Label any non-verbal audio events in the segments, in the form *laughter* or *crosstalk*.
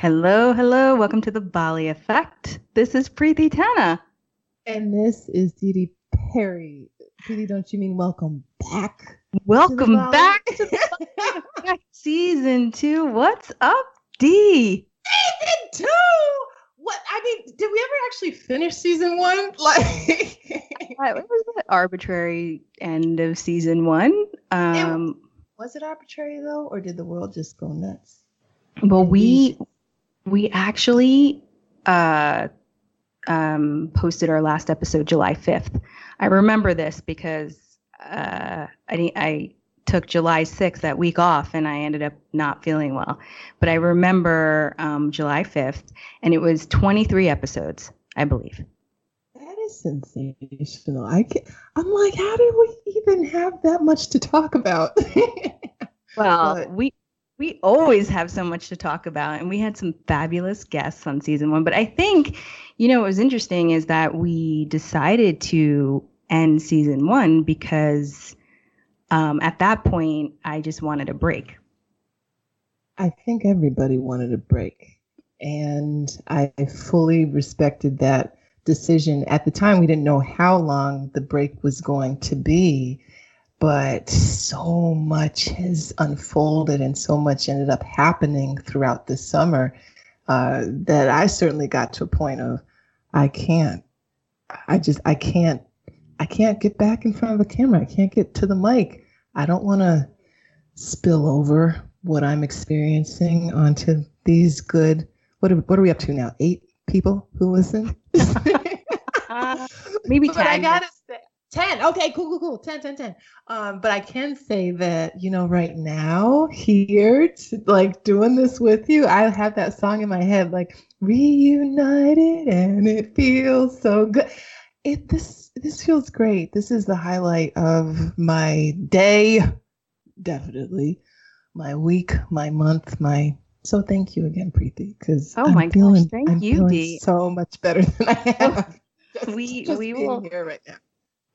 Hello, hello. Welcome to the Bali Effect. This is Preeti Tana. And this is Didi Perry. Preeti, don't you mean welcome back? Welcome to back to the *laughs* Bali Effect season two. What's up, D? Season two. What I mean, did we ever actually finish season one? *laughs* Like, it was an arbitrary end of season one. Um, it, was it arbitrary though, or did the world just go nuts? Well, we we actually uh, um, posted our last episode July 5th. I remember this because uh, I, I took July 6th, that week off, and I ended up not feeling well. But I remember um, July 5th, and it was 23 episodes, I believe. That is sensational. I can, I'm like, how did we even have that much to talk about? *laughs* well, but, we we always have so much to talk about and we had some fabulous guests on season one but i think you know what was interesting is that we decided to end season one because um, at that point i just wanted a break. I think everybody wanted a break and i fully respected that decision. At the time we didn't know how long the break was going to be but so much has unfolded and so much ended up happening throughout the summer uh, that I certainly got to a point of I can't, I just, I can't, I can't get back in front of a camera. I can't get to the mic. I don't want to spill over what I'm experiencing onto these good. What are, what are we up to now? Eight people who listen. *laughs* uh, maybe. *laughs* But I gotta 10. Okay, cool, cool, cool. 10, 10, 10. Um, but I can say that, you know, right now, here, to, like doing this with you, I have that song in my head, like reunited and it feels so good. It this this feels great. This is the highlight of my day, definitely. My week, my month, my so thank you again, Preeti, because oh my feeling, gosh, thank I'm you, Dee. so much better *laughs* than I have. Just, we just we will here right now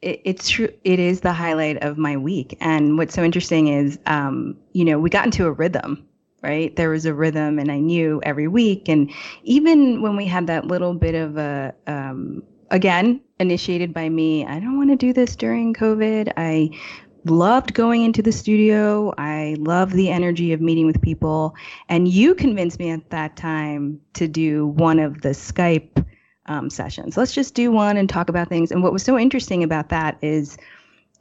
it, it's true. It is the highlight of my week. And what's so interesting is, um, you know, we got into a rhythm, right? There was a rhythm, and I knew every week. And even when we had that little bit of a, um, again, initiated by me, I don't want to do this during COVID. I loved going into the studio. I love the energy of meeting with people. And you convinced me at that time to do one of the Skype um, sessions. Let's just do one and talk about things. And what was so interesting about that is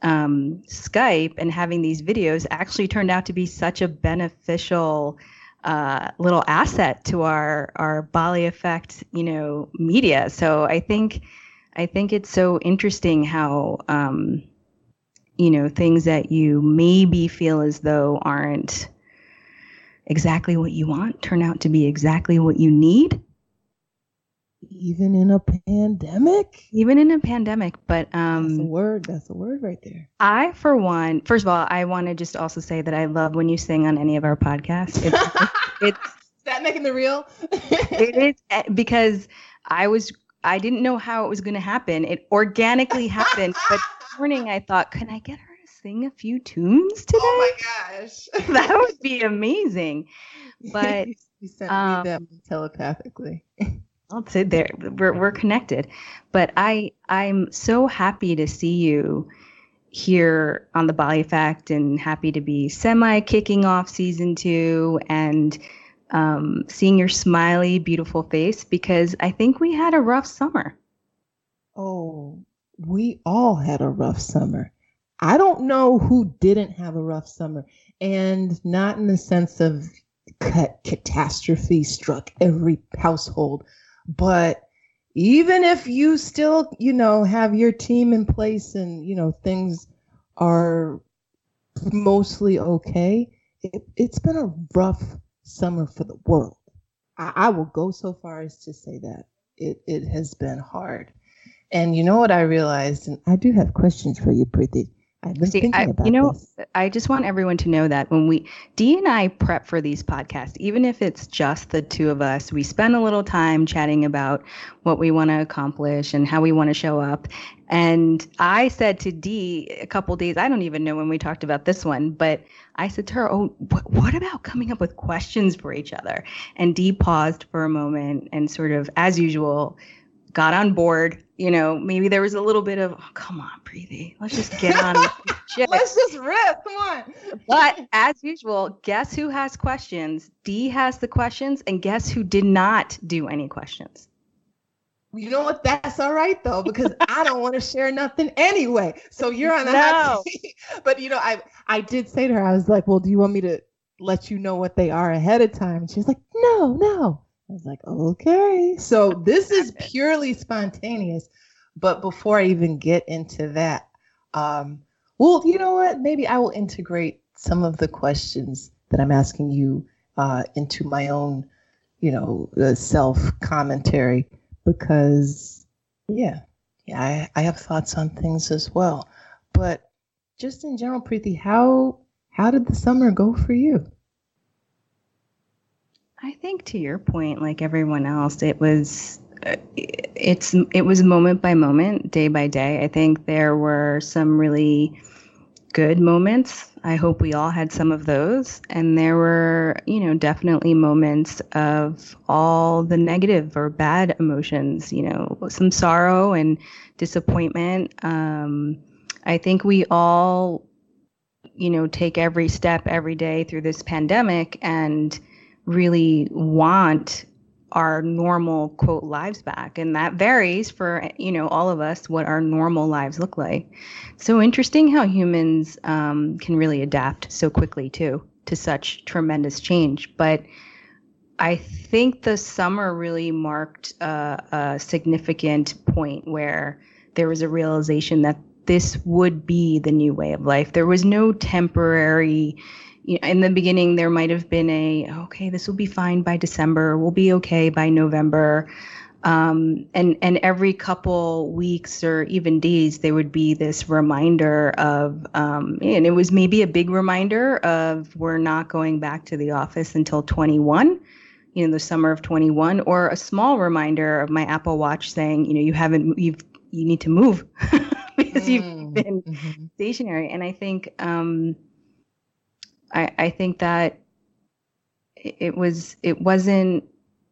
um, Skype and having these videos actually turned out to be such a beneficial uh, little asset to our our Bali effect, you know, media. So I think I think it's so interesting how um, you know things that you maybe feel as though aren't exactly what you want turn out to be exactly what you need even in a pandemic? Even in a pandemic but um that's a word that's a word right there. I for one first of all i want to just also say that i love when you sing on any of our podcasts. It's, *laughs* it's is that making the real? *laughs* It is eh, because i was i didn't know how it was going to happen. It organically happened but this *laughs* morning i thought can i get her to sing a few tunes today? Oh my gosh. That would be amazing. But you sent um, me that telepathically I'll say there we're we're connected. But I I'm so happy to see you here on the Bali Effect and happy to be semi kicking off season two and um, seeing your smiley, beautiful face because I think we had a rough summer. Oh, we all had a rough summer. I don't know who didn't have a rough summer, and not in the sense of catastrophe struck every household, but even if you still, you know, have your team in place and, you know, things are mostly okay, it, has been a rough summer for the world. I, I will go so far as to say that it, it has been hard. And you know what I realized, and I do have questions for you, Preeti. See, I, you know, this. I just want everyone to know that when we Dee and I prep for these podcasts, even if it's just the two of us, we spend a little time chatting about what we want to accomplish and how we want to show up. And I said to Dee a couple days, I don't even know when we talked about this one, but I said to her, "Oh, what, what about coming up with questions for each other?" And Dee paused for a moment and sort of, as usual, got on board. You know, maybe there was a little bit of, oh, come on, Preeti, let's just get on. *laughs* let's just rip. Come on. but as usual, guess who has questions? D has the questions, and guess who did not do any questions? You know what? That's all right though, because *laughs* I don't want to share nothing anyway. So you're on the no. *laughs* hot seat. But you know, I I did say to her, I was like, well, do you want me to let you know what they are ahead of time? And she was like, no, no. I was like, okay. So this is purely spontaneous. But before I even get into that, um, well, you know what? Maybe I will integrate some of the questions that I'm asking you uh, into my own, you know, uh, self commentary because, yeah, yeah, I, I have thoughts on things as well. But just in general, Preeti, how how did the summer go for you? I think to your point, like everyone else, it was uh, it's it was moment by moment, day by day. I think there were some really good moments. I hope we all had some of those, and there were, you know, definitely moments of all the negative or bad emotions. You know, some sorrow and disappointment. Um, I think we all, you know, take every step every day through this pandemic and really want our normal quote lives back. And that varies for you know all of us what our normal lives look like. So interesting how humans um, can really adapt so quickly too to such tremendous change. But i think the summer really marked a, a significant point where there was a realization that this would be the new way of life. There was no temporary you know, in the beginning there might have been a okay this will be fine by december we'll be okay by november um, and and every couple weeks or even days there would be this reminder of um, and it was maybe a big reminder of we're not going back to the office until 21 you know the summer of 21 or a small reminder of my apple watch saying you know you haven't you've you need to move *laughs* because mm, you've been mm-hmm. stationary and i think um, I, I think that it was it wasn't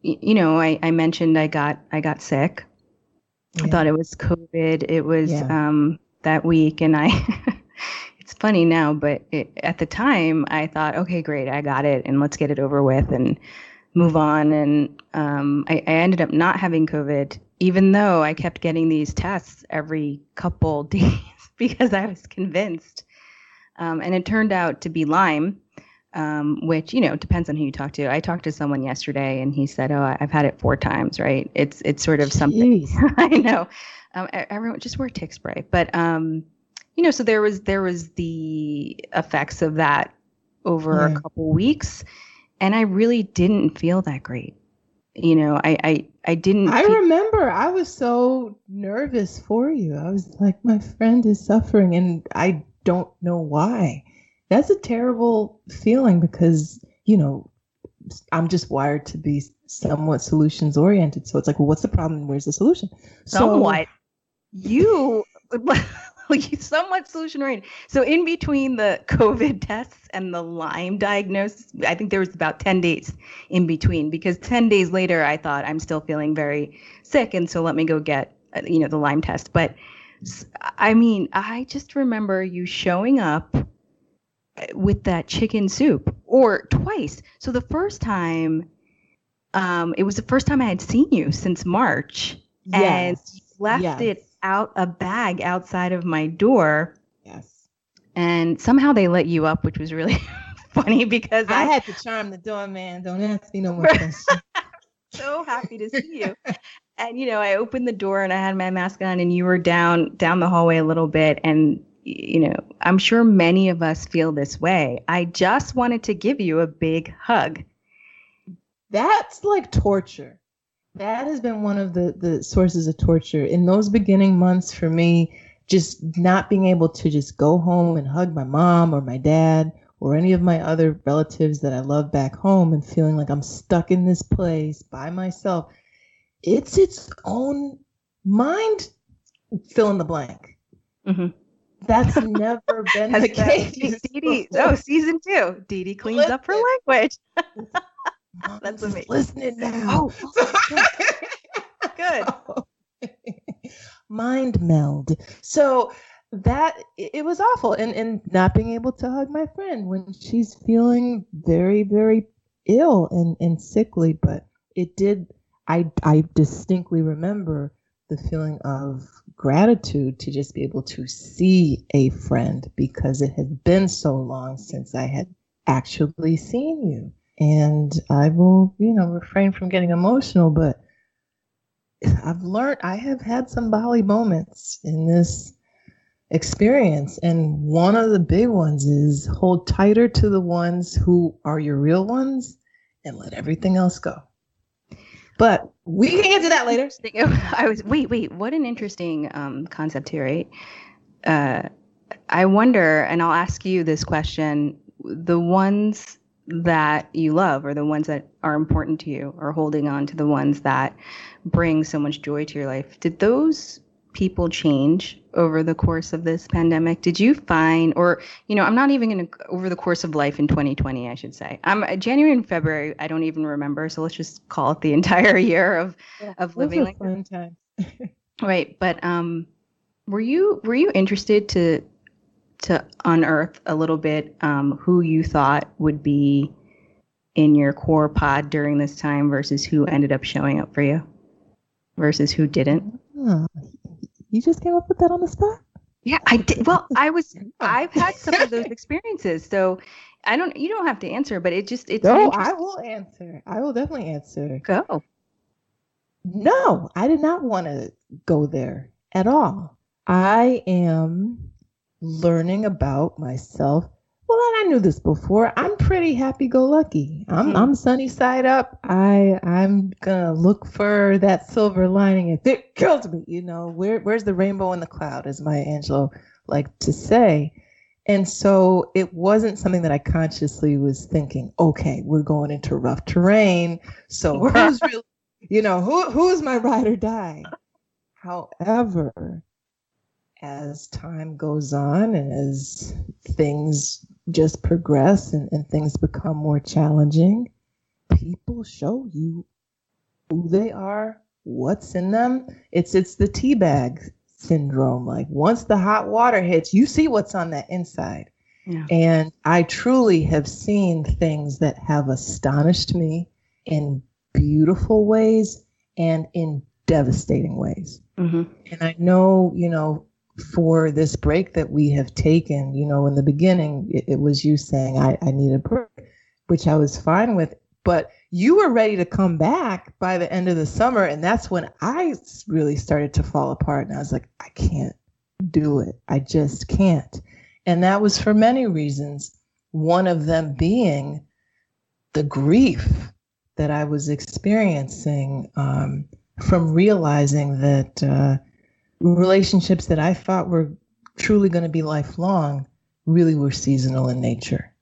you know I, I mentioned I got I got sick. Yeah. I thought it was COVID. It was yeah. um, that week, and I. *laughs* it's funny now, but it, at the time I thought, okay, great, I got it, and let's get it over with and move on. And um, I, I ended up not having COVID, even though I kept getting these tests every couple *laughs* days because I was convinced um, and it turned out to be Lyme, um, which you know depends on who you talk to. I talked to someone yesterday, and he said, "Oh, I've had it four times." Right? It's it's sort of something. *laughs* I know. Um, everyone just wear tick spray, but um, you know, so there was there was the effects of that over yeah. a couple weeks, and I really didn't feel that great. You know, I I I didn't. I feel- remember I was so nervous for you. I was like, my friend is suffering, and I don't know why. That's a terrible feeling because, you know, I'm just wired to be somewhat solutions oriented. So it's like, well, what's the problem? Where's the solution? Somewhat. So, *laughs* you somewhat solution oriented. So in between the COVID tests and the Lyme diagnosis, I think there was about 10 days in between because 10 days later I thought I'm still feeling very sick and so let me go get uh, you know the Lyme test. But I mean, I just remember you showing up with that chicken soup or twice. So the first time, um, it was the first time I had seen you since March. Yes. And left yes. it out a bag outside of my door. Yes. And somehow they let you up, which was really *laughs* funny because I, I, had to charm the doorman. Don't ask me no more *laughs* questions. so happy to see you and you know i opened the door and i had my mask on and you were down down the hallway a little bit. And you know i'm sure many of us feel this way. I just wanted to give you a big hug. That's like torture. That has been one of the the sources of torture. In those beginning months for me just not being able to just go home and hug my mom or my dad or any of my other relatives that I love back home and feeling like I'm stuck in this place by myself, it's its own mind fill in the blank. Mm-hmm. That's *laughs* never been the case. *laughs* Dee Dee, oh, season two. Dee Dee cleans Listen. up her language. *laughs* That's amazing. Listening now. Oh, good. Mind meld. So that it was awful and and not being able to hug my friend when she's feeling very very ill and and sickly but it did i i distinctly remember the feeling of gratitude to just be able to see a friend because it had been so long since I had actually seen you. And I will, you know, refrain from getting emotional, but I've learned, I have had some Bali moments in this experience. And one of the big ones is hold tighter to the ones who are your real ones and let everything else go. But we can get to that later. *laughs* *laughs* I was wait, wait. What an interesting um, concept here, right? Uh, I wonder, and I'll ask you this question: the ones that you love, or the ones that are important to you, or holding on to the ones that bring so much joy to your life. Did those people change over the course of this pandemic? Did you find, or, you know, I'm not even going to, over the course of life in 2020, I should say. I'm um, January and February, I don't even remember. So let's just call it the *laughs* entire year of, yeah, of living like fun time. *laughs* right. But, um, were you, were you interested to, to unearth a little bit, um, who you thought would be in your core pod during this time versus who ended up showing up for you versus who didn't? Oh, you just came up with that on the spot? Yeah, I did. Well, *laughs* I was. I've had some of those *laughs* experiences, so I don't. You don't have to answer, but it just. It's. No, I will answer. I will definitely answer. Go. No, I did not want to go there at all. I am learning about myself well, I knew this before. I'm pretty happy-go-lucky. I'm mm-hmm. I'm sunny side up. I I'm gonna look for that silver lining if it kills me. You know, where where's the rainbow in the cloud, as Maya Angelou liked to say. And so it wasn't something that I consciously was thinking. Okay, we're going into rough terrain. So *laughs* who's really, you know, who who's my ride or die? However, as time goes on and as things just progress and, and things become more challenging, people show you who they are, what's in them. It's it's the tea bag syndrome. Like once the hot water hits, you see what's on that inside. Yeah. And I truly have seen things that have astonished me in beautiful ways and in devastating ways. Mm-hmm. And I know, you know, for this break that we have taken. You know, in the beginning, it, it was you saying, I, I need a break, which I was fine with. But you were ready to come back by the end of the summer. And that's when I really started to fall apart. And I was like, I can't do it. I just can't. And that was for many reasons. One of them being the grief that I was experiencing um, from realizing that uh, relationships that I thought were truly going to be lifelong really were seasonal in nature.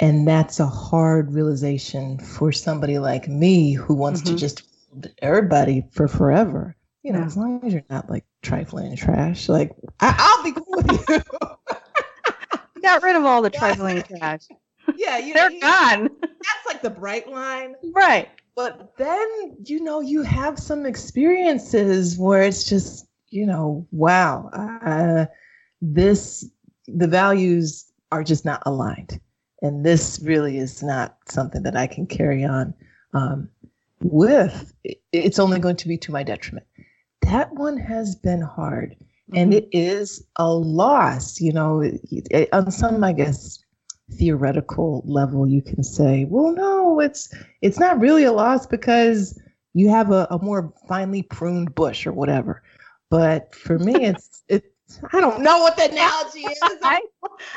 And that's a hard realization for somebody like me who wants mm-hmm. to just hold everybody for forever. You know, yeah. as long as you're not like trifling and trash, like I- will be cool with you. Got rid of all the *laughs* trifling trash. Yeah, you they're gone. That's like the bright line, right? But then you know you have some experiences where it's just you know, wow, uh, this, the values are just not aligned. And this really is not something that I can carry on um, with. It's only going to be to my detriment. That one has been hard. And mm-hmm. it is a loss, you know, on some, I guess, theoretical level, you can say, well, no, it's it's not really a loss because you have a, a more finely pruned bush or whatever. But for me, it's it's I don't know what the analogy is. *laughs* I,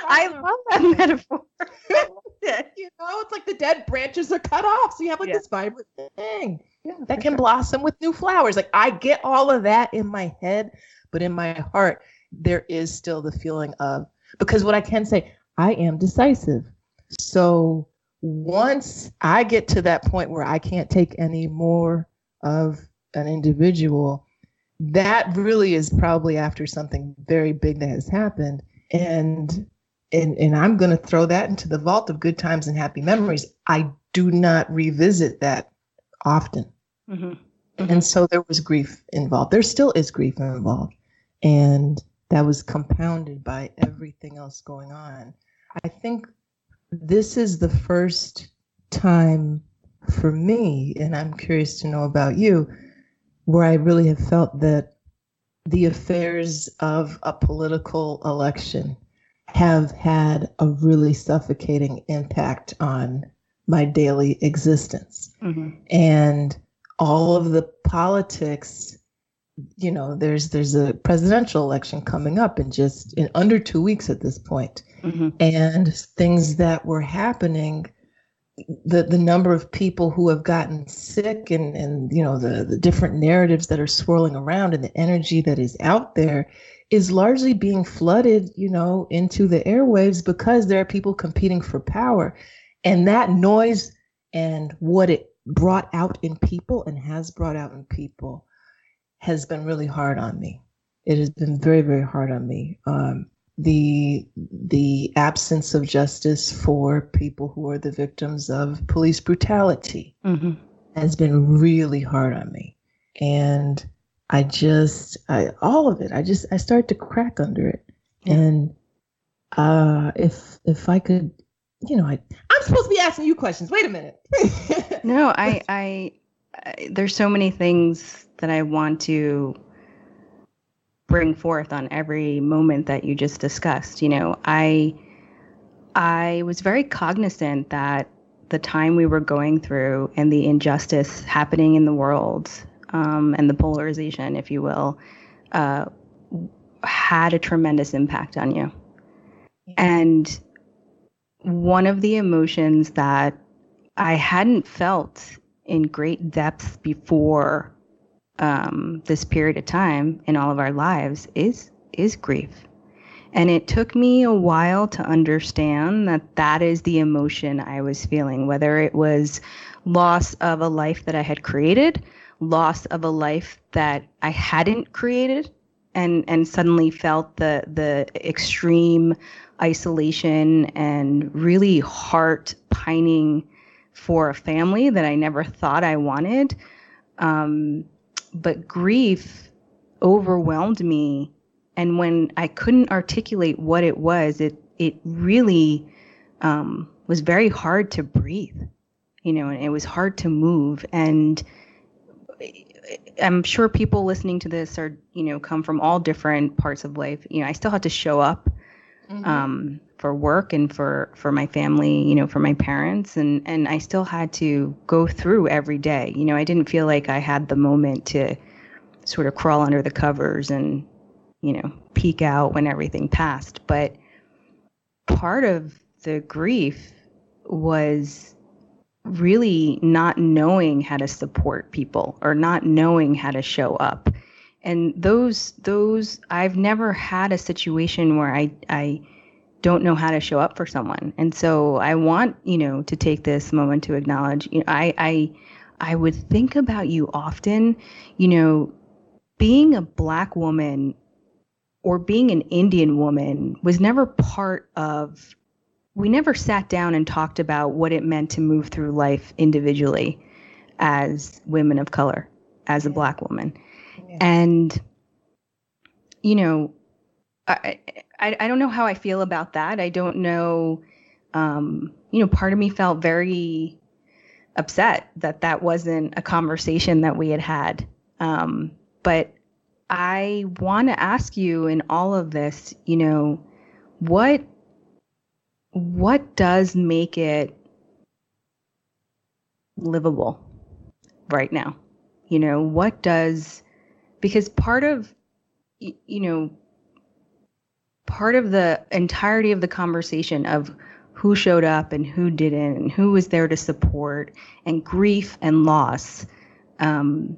I love that metaphor. *laughs* you know, it's like the dead branches are cut off, so you have like yeah. this vibrant thing yeah, that can sure. blossom with new flowers. Like I get all of that in my head, but in my heart, there is still the feeling of because what I can say, I am decisive. So once I get to that point where I can't take any more of an individual, that really is probably after something very big that has happened. And and and I'm going to throw that into the vault of good times and happy memories. I do not revisit that often. Mm-hmm. Mm-hmm. And so there was grief involved. There still is grief involved. And that was compounded by everything else going on. I think this is the first time for me, and I'm curious to know about you, where I really have felt that the affairs of a political election have had a really suffocating impact on my daily existence. Mm-hmm. And all of the politics, you know, there's there's a presidential election coming up in just in under two weeks at this point. Mm-hmm. And things that were happening, the the number of people who have gotten sick and and you know the the different narratives that are swirling around and the energy that is out there is largely being flooded, you know, into the airwaves because there are people competing for power. And that noise and what it brought out in people and has brought out in people has been really hard on me. It has been very, very hard on me. Um, the the absence of justice for people who are the victims of police brutality mm-hmm. has been really hard on me, and I just, I all of it. I just, I start to crack under it. Yeah. And uh, if if I could, you know, I I'm supposed to be asking you questions. Wait a minute. *laughs* no, I, I, I, there's so many things that I want to bring forth on every moment that you just discussed. You know, I, I was very cognizant that the time we were going through and the injustice happening in the world um, and the polarization, if you will, uh, had a tremendous impact on you. Yeah. And one of the emotions that I hadn't felt in great depth before um, this period of time in all of our lives is is grief. And it took me a while to understand that that is the emotion I was feeling, whether it was loss of a life that I had created, loss of a life that I hadn't created and and suddenly felt the the extreme isolation and really heart pining for a family that I never thought I wanted. Um, but grief overwhelmed me, and when I couldn't articulate what it was, it it really um, was very hard to breathe. You know, and it was hard to move and I'm sure people listening to this are, you know, come from all different parts of life. You know, I still had to show up mm-hmm. um, for work and for for my family, you know, for my parents, and and I still had to go through every day. You know, I didn't feel like I had the moment to sort of crawl under the covers and, you know, peek out when everything passed. But part of the grief was really not knowing how to support people or not knowing how to show up and those those i've never had a situation where i i don't know how to show up for someone and so i want you know to take this moment to acknowledge you know i i i would think about you often you know being a black woman or being an indian woman was never part of we never sat down and talked about what it meant to move through life individually as women of color, as a black woman. Yeah. And, you know, I, I, don't know how I feel about that. I don't know. Um, you know, part of me felt very upset that that wasn't a conversation that we had had. Um, but I want to ask you in all of this, you know, what what does make it livable right now? You know, what does, because part of, you know, part of the entirety of the conversation of who showed up and who didn't and who was there to support and grief and loss um,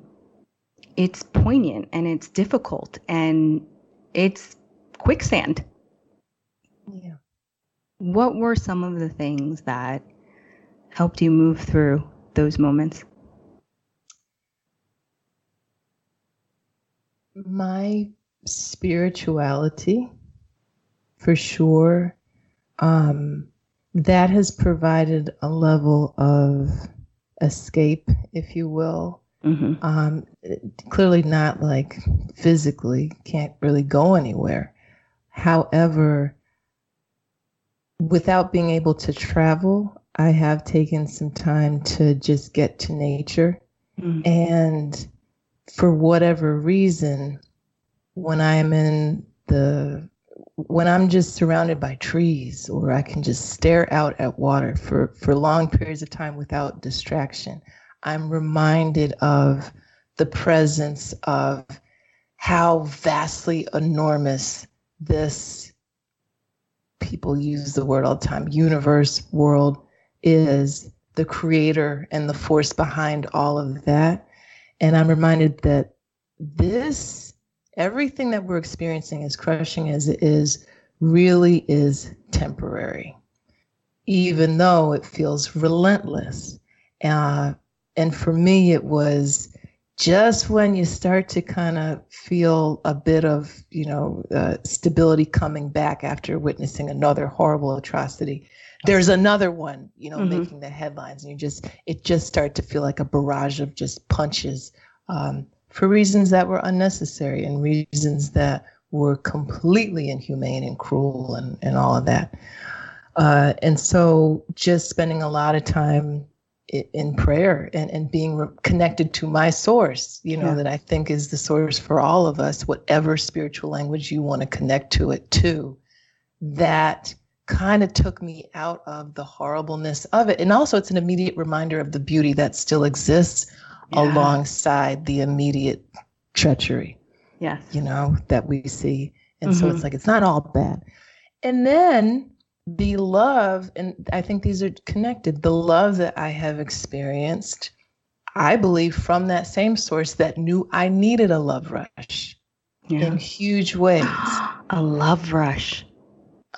it's poignant and it's difficult and it's quicksand. Yeah. What were some of the things that helped you move through those moments? My spirituality, for sure. Um, that has provided a level of escape, if you will. Mm-hmm. Um, clearly, not like physically, can't really go anywhere. However, without being able to travel, I have taken some time to just get to nature. Mm-hmm. And for whatever reason, when I am in the when I'm just surrounded by trees or I can just stare out at water for, for long periods of time without distraction, I'm reminded of the presence of how vastly enormous this people use the word all the time universe world is the creator and the force behind all of that. And i'm reminded that this everything that we're experiencing, as crushing as it is, really is temporary, even though it feels relentless. Uh, and for me, it was just when you start to kind of feel a bit of, you know, uh, stability coming back after witnessing another horrible atrocity. There's another one, you know, mm-hmm. making the headlines, and you just it just start to feel like a barrage of just punches. Um, for reasons that were unnecessary and reasons that were completely inhumane and cruel and, and all of that. Uh, and so just spending a lot of time in prayer and, and being re- connected to my source, you know, yeah. that I think is the source for all of us, whatever spiritual language you want to connect to it to, that kind of took me out of the horribleness of it. And also, it's an immediate reminder of the beauty that still exists yeah. alongside the immediate treachery. Yes. You know, that we see. And mm-hmm. so it's mm-hmm. like, it's not all bad. And then the love, and I think these are connected, the love that I have experienced, I believe, from that same source that knew I needed a love rush yeah. in huge ways. *gasps* a love rush.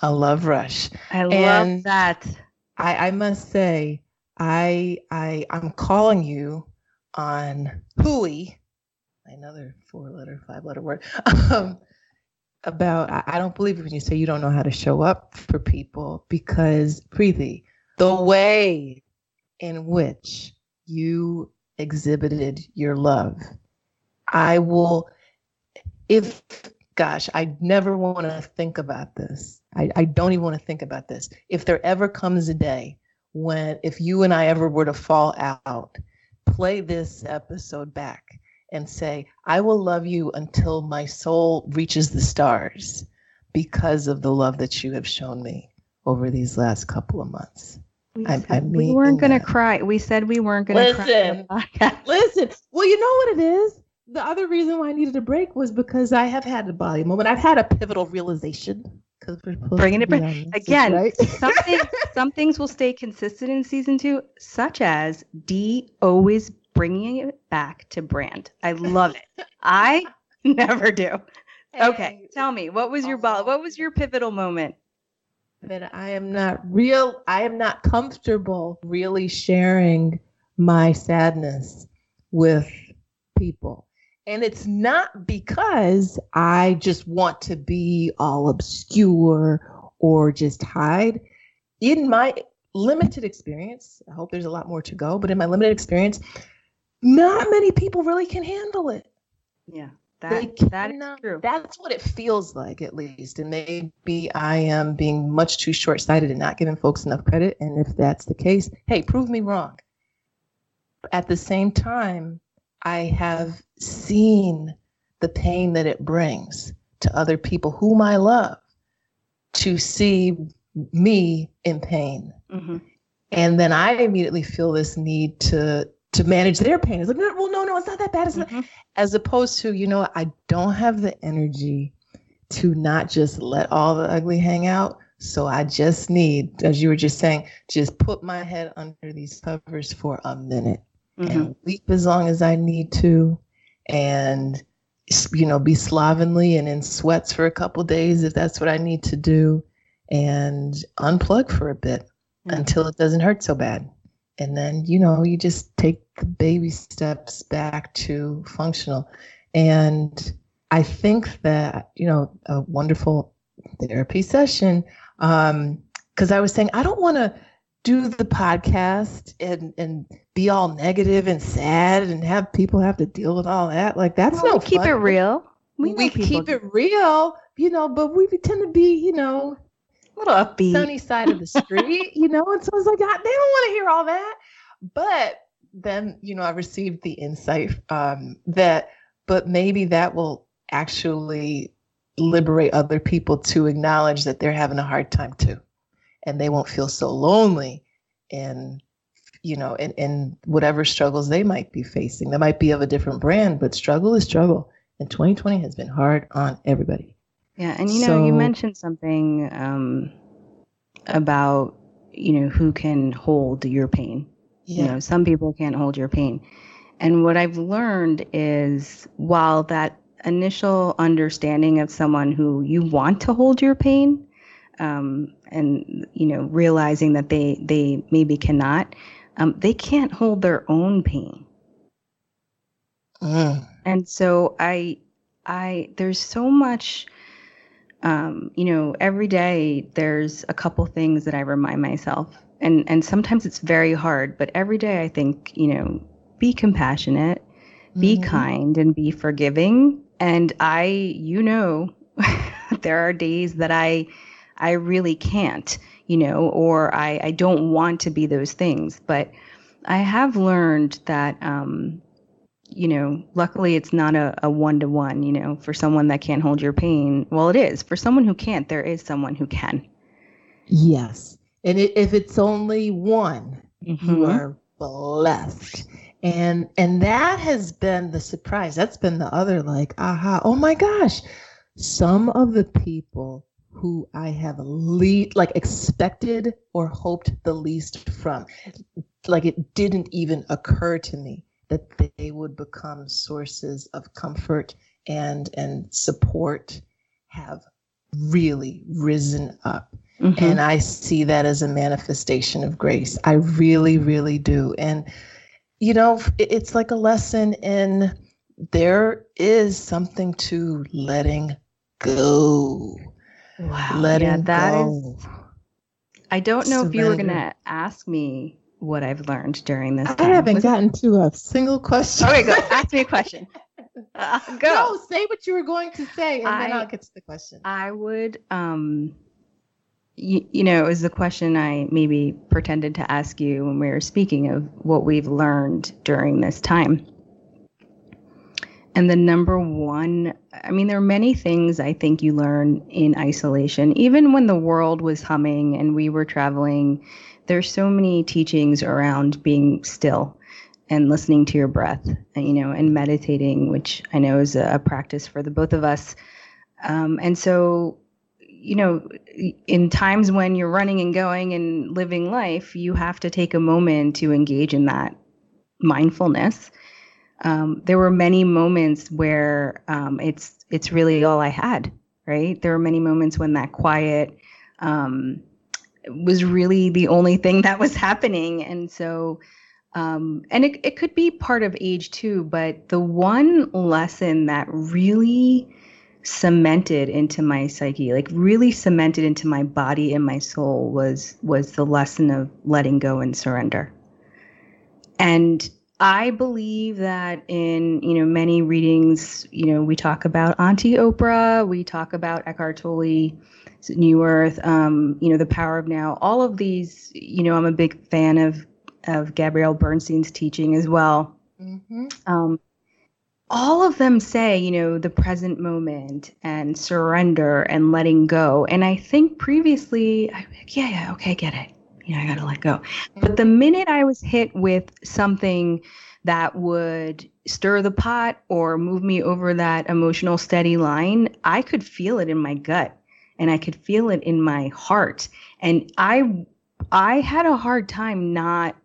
A love rush. I and love that. I, I must say, I I I'm calling you on Hui, another four letter, five letter word, um, about I don't believe it when you say you don't know how to show up for people because Preeti, the way in which you exhibited your love, I will, if, gosh, I never want to think about this. I, I don't even want to think about this. If there ever comes a day when, if you and I ever were to fall out, play this episode back and say, I will love you until my soul reaches the stars because of the love that you have shown me over these last couple of months. We, I, I we weren't going to cry. We said we weren't going to cry. *laughs* Listen, well, you know what it is? The other reason why I needed a break was because I have had a Bali moment. I've had a pivotal realization. Cause for bringing it back again. Right? some, things, *laughs* some things will stay consistent in season two, such as D always bringing it back to brand. I love it. I *laughs* never do. Okay, tell me what was your ball? What was oh. your pivotal moment? That I am not real. I am not comfortable really sharing my sadness with people. And it's not because I just want to be all obscure or just hide. In my limited experience, I hope there's a lot more to go, but in my limited experience, not many people really can handle it. Yeah. That, that is true. That's what it feels like, at least. And maybe I am being much too short sighted and not giving folks enough credit. And if that's the case, hey, prove me wrong. At the same time, I have seen the pain that it brings to other people whom I love to see me in pain. Mm-hmm. And then I immediately feel this need to to manage their pain. It's like, well, no, no, it's not that bad. It's mm-hmm. not. As opposed to, you know, I don't have the energy to not just let all the ugly hang out. So I just need, as you were just saying, just put my head under these covers for a minute mm-hmm. and weep as long as I need to and you know, be slovenly and in sweats for a couple days if that's what I need to do, and unplug for a bit mm-hmm. until it doesn't hurt so bad. And then, you know, you just take the baby steps back to functional. And I think that, you know, a wonderful therapy session, um because I was saying, I don't want to do the podcast and and be all negative and sad and have people have to deal with all that. Like that's well, no keep fun. it real. We, we keep it real, you know, but we tend to be, you know, a little upbeat, sunny side of the street, you know. And so I was like, God, they don't want to hear all that. But then, you know, I received the insight um, that, but maybe that will actually liberate other people to acknowledge that they're having a hard time too and they won't feel so lonely in you know in, in whatever struggles they might be facing. They might be of a different brand but struggle is struggle. And 2020 has been hard on everybody. Yeah and you know you mentioned something um, about you know who can hold your pain. Yeah. you know some people can't hold your pain. And what i've learned is while that initial understanding of someone who you want to hold your pain um, and you know realizing that they they maybe cannot um, they can't hold their own pain mm. and so i i there's so much um, you know every day there's a couple things that i remind myself and and sometimes it's very hard but every day i think you know be compassionate be mm-hmm. kind and be forgiving and i you know *laughs* there are days that i I really can't, you know, or I, I don't want to be those things. But I have learned that, um, you know, luckily it's not a one to one, you know, for someone that can't hold your pain. Well, it is. For someone who can't, there is someone who can. Yes. And it, if it's only one, mm-hmm. you are blessed. And and that has been the surprise. That's been the other like, aha, oh my gosh. Some of the people who I have least like expected or hoped the least from. Like it didn't even occur to me that they would become sources of comfort and and support have really risen up. Mm-hmm. And I see that as a manifestation of grace. I really, really do. And, you know, it's like a lesson in there is something to letting go. Wow. Letting yeah, that go. Is, I don't know Surrender. if you were going to ask me what I've learned during this. I haven't Was gotten it? to a single question. Okay, go. *laughs* Ask me a question. Uh, go. No, say what you were going to say, and I, then I'll get to the question. I would, um, you, you know, it was the question I maybe pretended to ask you when we were speaking of what we've learned during this time. And the number one, I mean, there are many things I think you learn in isolation. Even when the world was humming and we were traveling, there's so many teachings around being still and listening to your breath, and, you know, and meditating, which I know is a, a practice for the both of us. Um, and so, you know, in times when you're running and going and living life, you have to take a moment to engage in that mindfulness um, there were many moments where um, it's it's really all I had. Right, there were many moments when that quiet um, was really the only thing *laughs* that was happening, and so. Um, and it, it could be part of age too, but the one lesson that really cemented into my psyche like really cemented into my body and my soul was was the lesson of letting go and surrender and I believe that in you know many readings, you know, we talk about Auntie Oprah, we talk about Eckhart Tolle, New Earth, um, you know, the Power of Now. All of these, you know, I'm a big fan of of Gabrielle Bernstein's teaching as well. Mm-hmm. Um, all of them say, you know, the present moment and surrender and letting go. And I think previously, I, yeah, yeah, okay, get it you know, I got to let go. But the minute I was hit with something that would stir the pot or move me over that emotional steady line, I could feel it in my gut and I could feel it in my heart. And I I had a hard time not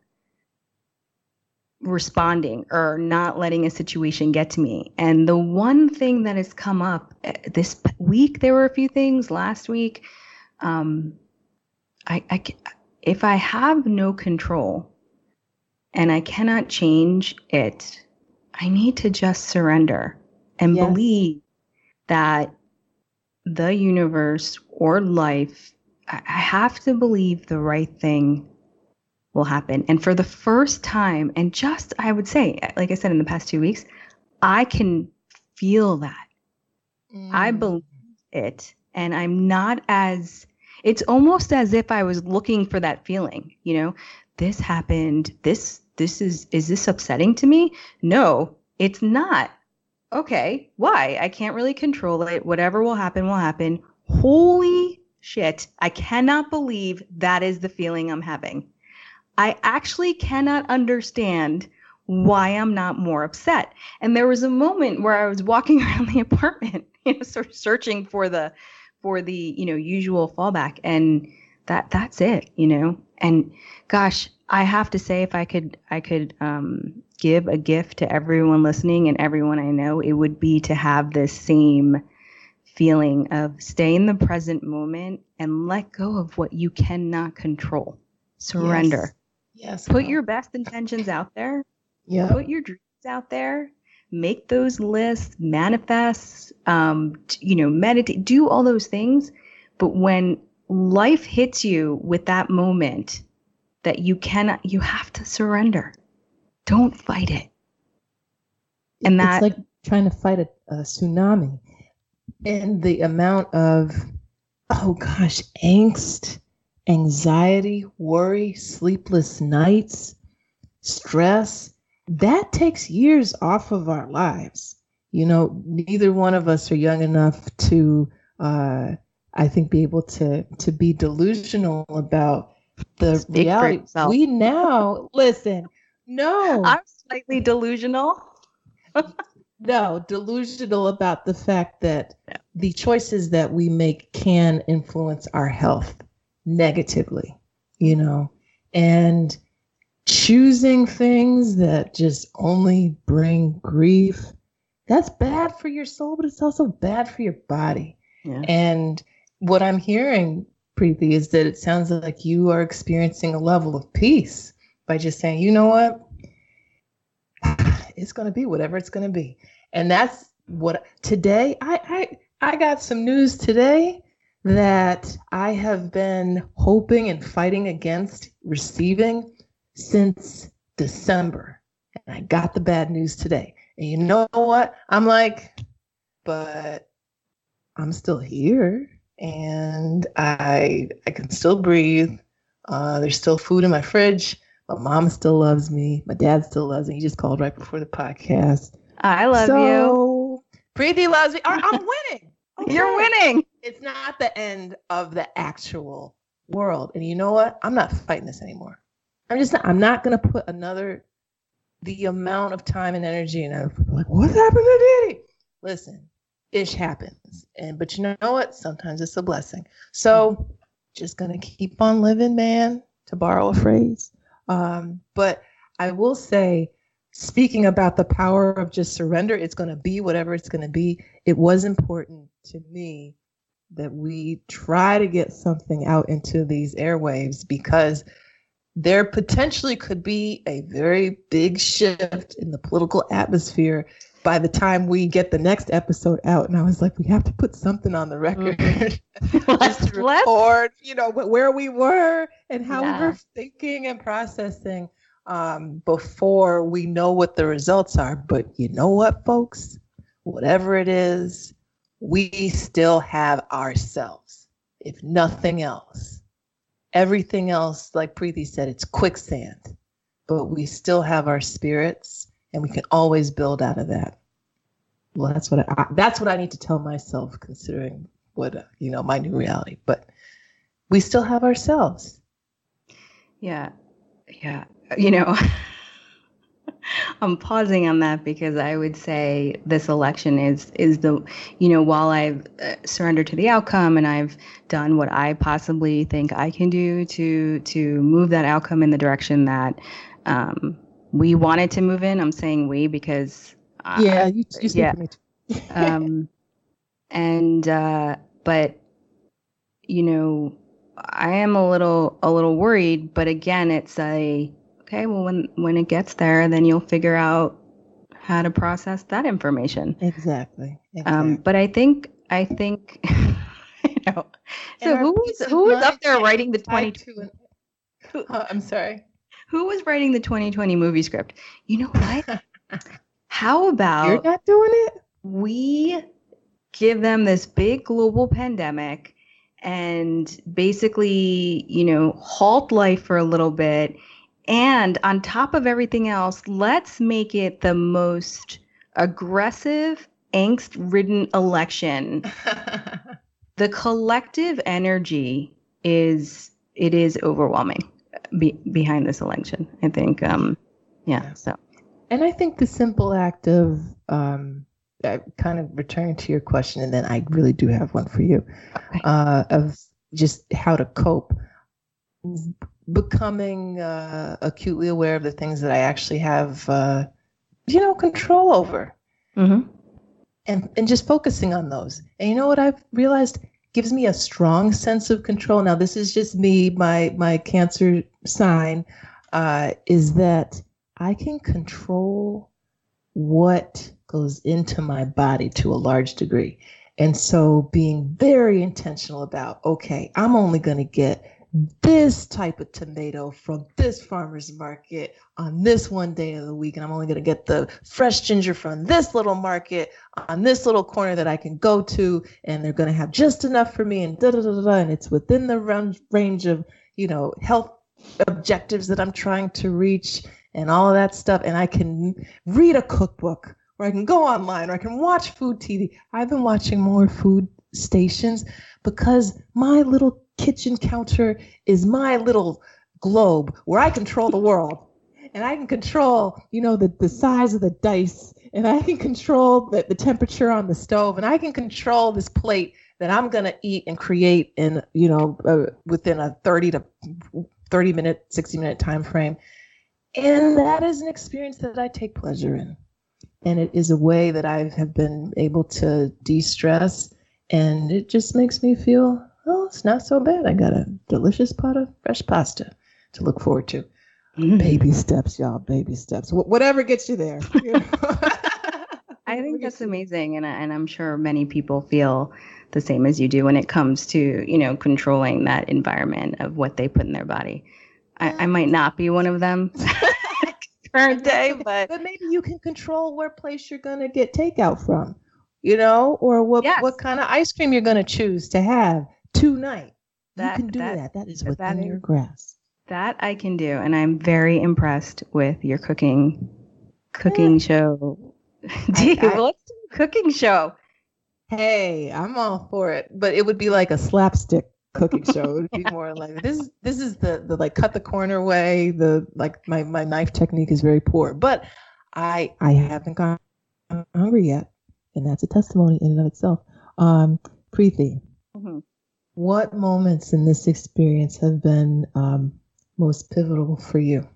responding or not letting a situation get to me. And the one thing that has come up eh, this week, there were a few things last week. Um, I, I, if I have no control and I cannot change it, I need to just surrender and yes. believe that the universe or life, I have to believe the right thing will happen. And for the first time, and just I would say, like I said in the past two weeks, I can feel that. Mm. I believe it. And I'm not as, it's almost as if I was looking for that feeling, you know, this happened. This, this is, is this upsetting to me? No, it's not. Okay. Why? I can't really control it. Whatever will happen, will happen. Holy shit. I cannot believe that is the feeling I'm having. I actually cannot understand why I'm not more upset. And there was a moment where I was walking *laughs* around the apartment, you know, sort of searching for the for the, you know, usual fallback and that that's it, you know. And gosh, I have to say if I could I could um give a gift to everyone listening and everyone I know, it would be to have this same feeling of stay in the present moment and let go of what you cannot control. Surrender. Yes. Put your best intentions out there. Yeah. Put your dreams out there. Make those lists, manifest, um, you know, meditate, do all those things. But when life hits you with that moment that you cannot, you have to surrender. Don't fight it. And that it's like trying to fight a, a tsunami. And the amount of, oh gosh, angst anxiety, worry, sleepless nights, stress, that takes years off of our lives. You know, neither one of us are young enough to, uh, I think, be able to to be delusional about the Speak reality. We now listen. No, I'm slightly delusional. *laughs* no, delusional about the fact that the choices that we make can influence our health negatively, you know, and choosing things that just only bring grief. That's bad for your soul, but it's also bad for your body. Yeah. And what I'm hearing, Preeti, is that it sounds like you are experiencing a level of peace by just saying, you know what? It's going to be whatever it's going to be. And that's what today I, I I got some news today that I have been hoping and fighting against receiving since December. And I got the bad news today. And you know what? I'm like, but I'm still here and I I can still breathe. Uh, there's still food in my fridge. My mom still loves me. My dad still loves me. He just called right before the podcast. I love so, you. Preeti loves me. I'm *laughs* winning. Okay. You're winning it's not the end of the actual world. And you know what? I'm not fighting this anymore. I'm just not, I'm not gonna put another the amount of time and energy and I'm like, what happened to Danny? Listen, ish happens. And but you know what? Sometimes it's a blessing. So just gonna keep on living, man, to borrow a phrase. Um, but I will say, speaking about the power of just surrender, it's gonna be whatever it's gonna be. It was important to me that we try to get something out into these airwaves because there potentially could be a very big shift in the political atmosphere by the time we get the next episode out. And I was like, we have to put something on the record. *laughs* *laughs* Mm-hmm. let's record, you know, where we were and how yeah. we were thinking and processing um, before we know what the results are. But you know what, folks? Whatever it is, we still have ourselves, if nothing else. Everything else, like Preeti said, it's quicksand, but we still have our spirits and we can always build out of that. Well, that's what I, that's what I need to tell myself, considering what you know my new reality. But we still have ourselves. Yeah, yeah. You know, *laughs* *laughs* I'm pausing on that because I would say this election is is the you know while I've uh, surrendered to the outcome and I've done what I possibly think I can do to to move that outcome in the direction that um, we wanted to move in. I'm saying we because yeah, you, you yeah. *laughs* um, and uh, but you know, I am a little a little worried. But again, it's a okay. Well, when when it gets there, then you'll figure out how to process that information. Exactly. exactly. Um, but I think I think *laughs* you know. So who was who was up there writing the twenty two? Uh, I'm sorry. Who was writing the 2020 movie script? You know what? *laughs* How about You're not doing it? We give them this big global pandemic and basically, you know, halt life for a little bit. And on top of everything else, let's make it the most aggressive, angst ridden election. *laughs* the collective energy is it is overwhelming be, behind this election. I think, um, yeah. So, and I think the simple act of um, uh, kind of returning to your question, and then I really do have one for you, okay. uh, of just how to cope. Becoming uh, acutely aware of the things that I actually have, uh, you know, control over. Mm-hmm. And, and just focusing on those. And you know what I've realized? gives me a strong sense of control. Now, this is just me, my my cancer sign uh, is that I can control what goes into my body to a large degree. And so being very intentional about, okay, I'm only going to get this type of tomato from this farmer's market on this one day of the week. And I'm only going to get the fresh ginger from this little market on this little corner that I can go to. And they're going to have just enough for me and da da da da. And it's within the range of, you know, health objectives that I'm trying to reach and all of that stuff. And I can read a cookbook or I can go online or I can watch food TV. I've been watching more food stations because my little kitchen counter is my little globe where I control the world. And I can control, you know, the, the size of the dice, and I can control the, the temperature on the stove, and I can control this plate that I'm going to eat and create in, you know, uh, within a 30 to 30 minute, 60 minute time frame. And that is an experience that I take pleasure in. And it is a way that I have been able to de stress. And it just makes me feel oh, it's not so bad. I got a delicious pot of fresh pasta to look forward to. Mm. Baby steps, y'all. Baby steps. Wh- whatever gets you there. You know? *laughs* I think that's amazing, and and I'm sure many people feel the same as you do when it comes to you know controlling that environment of what they put in their body. I, I might not be one of them *laughs* current day, but but maybe you can control where place you're gonna get takeout from, you know, or what yes. what kind of ice cream you're gonna choose to have tonight. That, you can do that. That, that is within that your grasp. That I can do, and I'm very impressed with your cooking cooking yeah. show. *laughs* Gee, I, I, let's do a cooking show. Hey, I'm all for it, but it would be like a slapstick cooking show. It would be *laughs* more like this. This is the the like cut the corner way. The like my my knife technique is very poor, but I I haven't gone hungry yet, and that's a testimony in and of itself. Um, Preeti, mm-hmm. What moments in this experience have been um, most pivotal for you?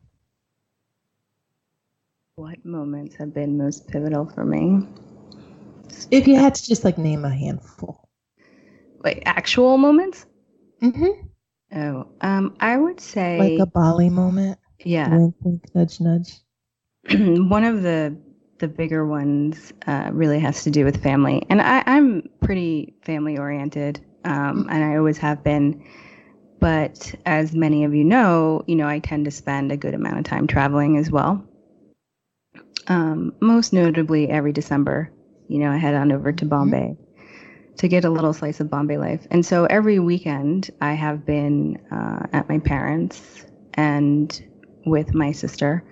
What moments have been most pivotal for me? If you had to just like name a handful. Like actual moments? Mm-hmm. Oh, um, I would say like a Bali moment. Yeah. Wink, wink, nudge, nudge. *clears throat* One of the the bigger ones uh, really has to do with family, and I, I'm pretty family oriented um, and I always have been. But as many of you know, you know, I tend to spend a good amount of time traveling as well. Um, most notably, every December, you know, I head on over to mm-hmm. Bombay mm-hmm. to get a little slice of Bombay life. And so every weekend, I have been uh, at my parents' and with my sister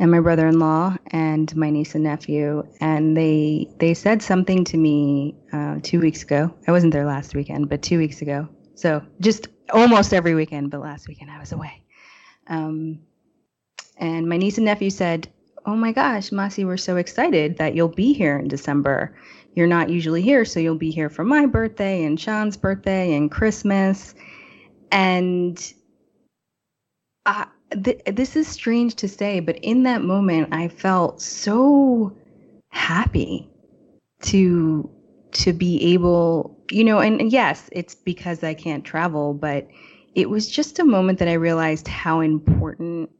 and my brother-in-law and my niece and nephew and they they said something to me uh, two weeks ago. I wasn't there last weekend but two weeks ago. So just almost every weekend but last weekend i was away. Um, and my niece and nephew said oh my gosh masi we're so excited that you'll be here in december. You're not usually here so you'll be here for my birthday and sean's birthday and christmas. And I, th- this is strange to say, but in that moment, I felt so happy to to be able, you know, and, and yes, it's because I can't travel, but it was just a moment that I realized how important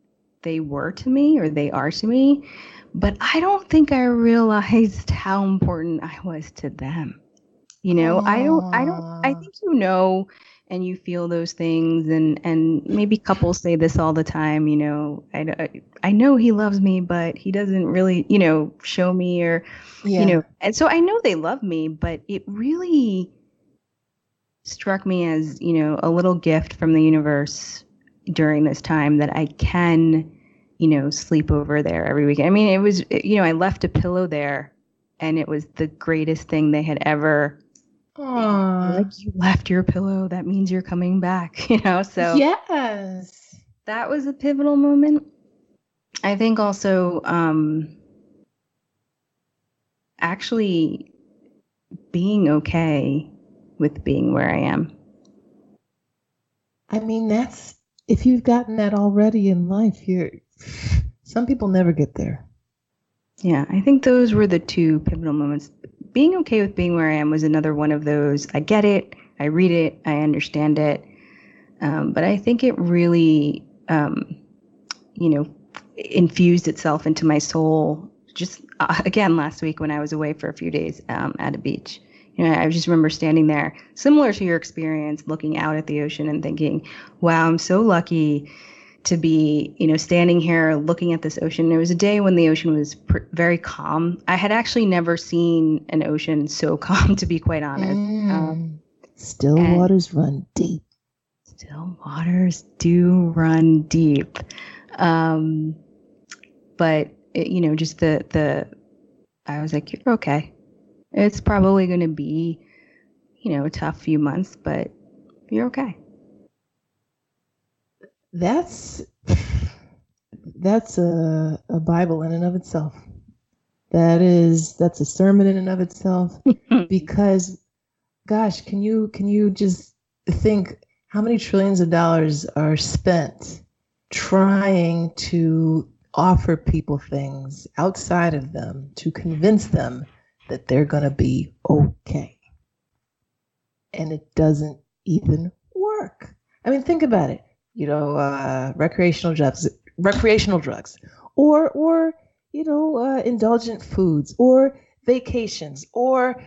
they were to me or they are to me. But I don't think I realized how important I was to them. You know, Aww. I don't, I don't, I think you know and you feel those things and and maybe couples say this all the time you know i i know he loves me but he doesn't really you know show me or yeah. you know and so i know they love me but it really struck me as you know a little gift from the universe during this time that i can you know sleep over there every weekend i mean it was you know i left a pillow there and it was the greatest thing they had ever Aww. Like you left your pillow, that means you're coming back, *laughs* you know? So Yes. That was a pivotal moment. I think also um actually being okay with being where I am. I mean, that's if you've gotten that already in life, you're some people never get there. Yeah, I think those were the two pivotal moments being okay with being where I am was another one of those. I get it, I read it, I understand it. Um, but I think it really, um, you know, infused itself into my soul just uh, again last week when I was away for a few days um, at a beach. You know, I just remember standing there, similar to your experience, looking out at the ocean and thinking, wow, I'm so lucky to be, you know, standing here looking at this ocean. It was a day when the ocean was pr- very calm. I had actually never seen an ocean so *laughs* calm, to be quite honest. Mm. Um, still waters run deep. Still waters do run deep. Um, but it, you know, just the the, I was like, you're okay. It's probably going to be, you know, a tough few months, but you're okay that's that's a, a Bible in and of itself. That is that's a sermon in and of itself *laughs* because gosh, can you can you just think how many trillions of dollars are spent trying to offer people things outside of them to convince them that they're going to be okay. And it doesn't even work. I mean, think about it you know, uh, recreational drugs, recreational drugs, or or you know, uh, indulgent foods, or vacations, or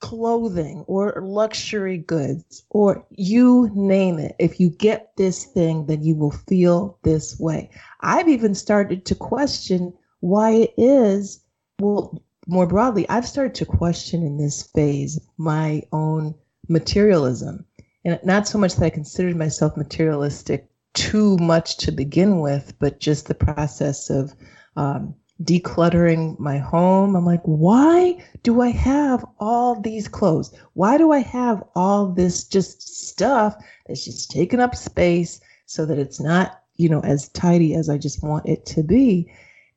clothing, or luxury goods, or you name it. If you get this thing, then you will feel this way. I've even started to question why it is. Well, more broadly, I've started to question in this phase my own materialism and not so much that I considered myself materialistic too much to begin with, but just the process of um, decluttering my home. I'm like, why do I have all these clothes? Why do I have all this just stuff that's just taking up space so that it's not, you know, as tidy as I just want it to be?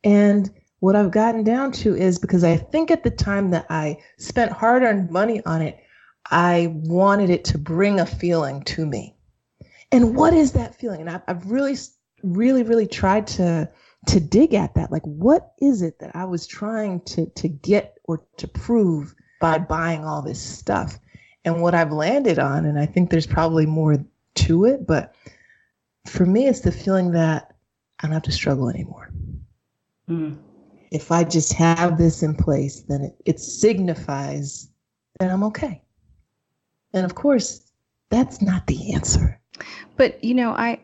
And what I've gotten down to is because I think at the time that I spent hard earned money on it, I wanted it to bring a feeling to me. And what is that feeling? And I've, I've really, really, really tried to to dig at that. Like, what is it that I was trying to to get or to prove by buying all this stuff? And what I've landed on, and I think there's probably more to it, but for me, it's the feeling that I don't have to struggle anymore. Mm. If I just have this in place, then it, it signifies that I'm okay. And of course, that's not the answer. But you know, I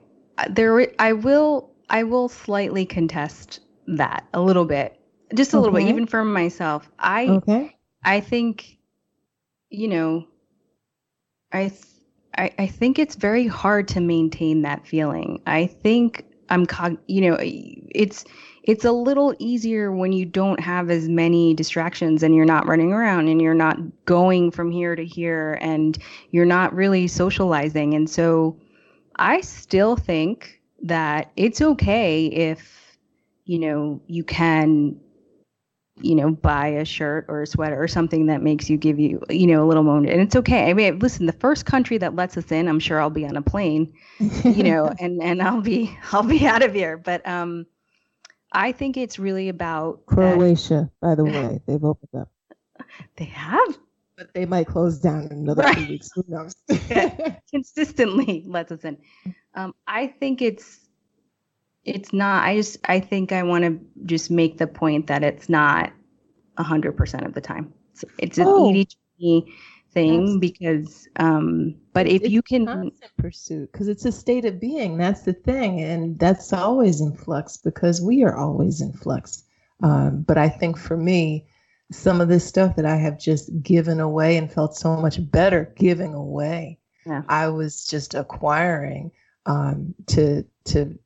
there I will I will slightly contest that a little bit. Just a okay. little bit even for myself. I okay. I think you know I I I think it's very hard to maintain that feeling. I think I'm cog you know it's it's a little easier when you don't have as many distractions and you're not running around and you're not going from here to here and you're not really socializing. And so I still think that it's okay if, you know, you can you know, buy a shirt or a sweater or something that makes you give you, you know, a little moment. And it's okay. I mean, listen, the first country that lets us in, I'm sure I'll be on a plane, you know, *laughs* and and I'll be I'll be out of here. But um, I think it's really about Croatia. That, by the *laughs* way, they've opened up. They have, but they might close down in another right. two weeks. Who knows? *laughs* Consistently lets us in. Um, I think it's it's not i just i think i want to just make the point that it's not 100% of the time it's, it's an oh, 80 thing because um but if you can pursuit because it's a state of being that's the thing and that's always in flux because we are always in flux um, but i think for me some of this stuff that i have just given away and felt so much better giving away yeah. i was just acquiring um, to to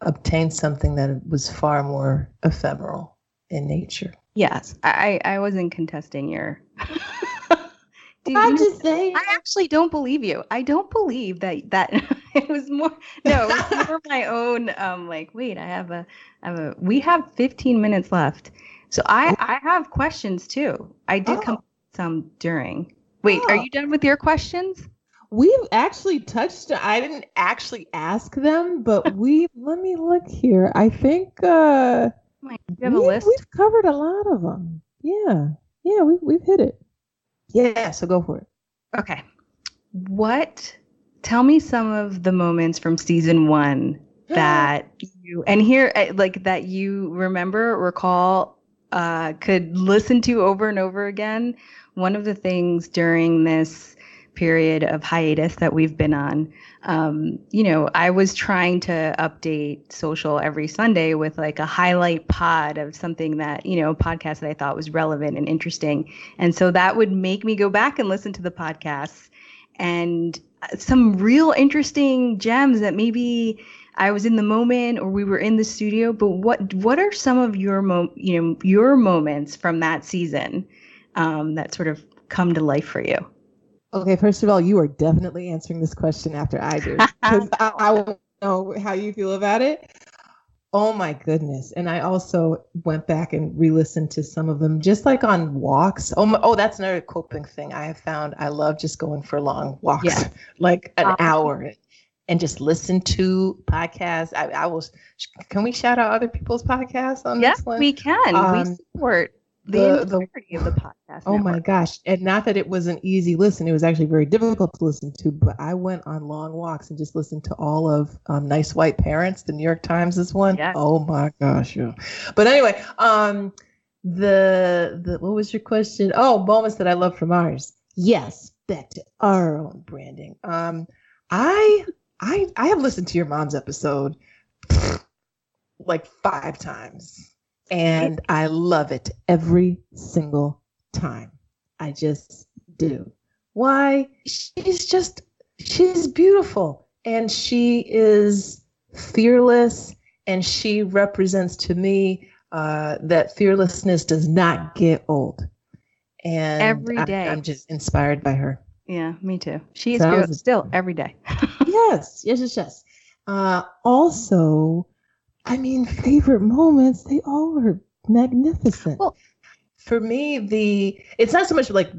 obtain something that was far more ephemeral in nature. Yes, I I wasn't contesting your. *laughs* Dude, I'm just saying. I actually don't believe you. I don't believe that that *laughs* it was more. No, it was more my *laughs* own. Um, like, wait, I have a, I have a. We have 15 minutes left, so I I have questions too. I did oh. come some during. Wait, oh. are you done with your questions? We've actually touched. I didn't actually ask them, but we. *laughs* let me look here. I think uh, have a list. We've covered a lot of them. Yeah, yeah, we we've hit it. Yeah, so go for it. Okay, what? Tell me some of the moments from season one *gasps* that you and here eh, like that you remember, recall, uh, could listen to over and over again. One of the things during this period of hiatus that we've been on, um, you know, I was trying to update social every Sunday with like a highlight pod of something that, you know, podcast that I thought was relevant and interesting. And so that would make me go back and listen to the podcasts and some real interesting gems that maybe I was in the moment or we were in the studio. But what what are some of your mo- you know your moments from that season um, that sort of come to life for you? Okay, first of all, you are definitely answering this question after I do because *laughs* I, I want to know how you feel about it. Oh my goodness! And I also went back and re-listened to some of them, just like on walks. Oh, my, oh, that's another coping thing I have found. I love just going for long walks, yeah. *laughs* like an um, hour, and just listen to podcasts. I, I will. Can we shout out other people's podcasts on yeah, this one? we can. Um, we support the, the entirety of the podcast. Oh network. my gosh. And not that it was an easy listen, it was actually very difficult to listen to, but I went on long walks and just listened to all of um, Nice White Parents, the New York Times is one. Yes. Oh my gosh. Yeah. But anyway, um the the what was your question? Oh, moments that I love from ours. Yes, back to our own branding. Um I I I have listened to your mom's episode like five times and I love it every single time. I just do. Why? She's just, she's beautiful and she is fearless and she represents to me uh, that fearlessness does not get old. And every day. I, am just inspired by her. Yeah, me too. She is so still every day. *laughs* yes, yes, yes, yes. Uh, also, I mean, favorite moments, they all were magnificent. Well, for me, the it's not so much like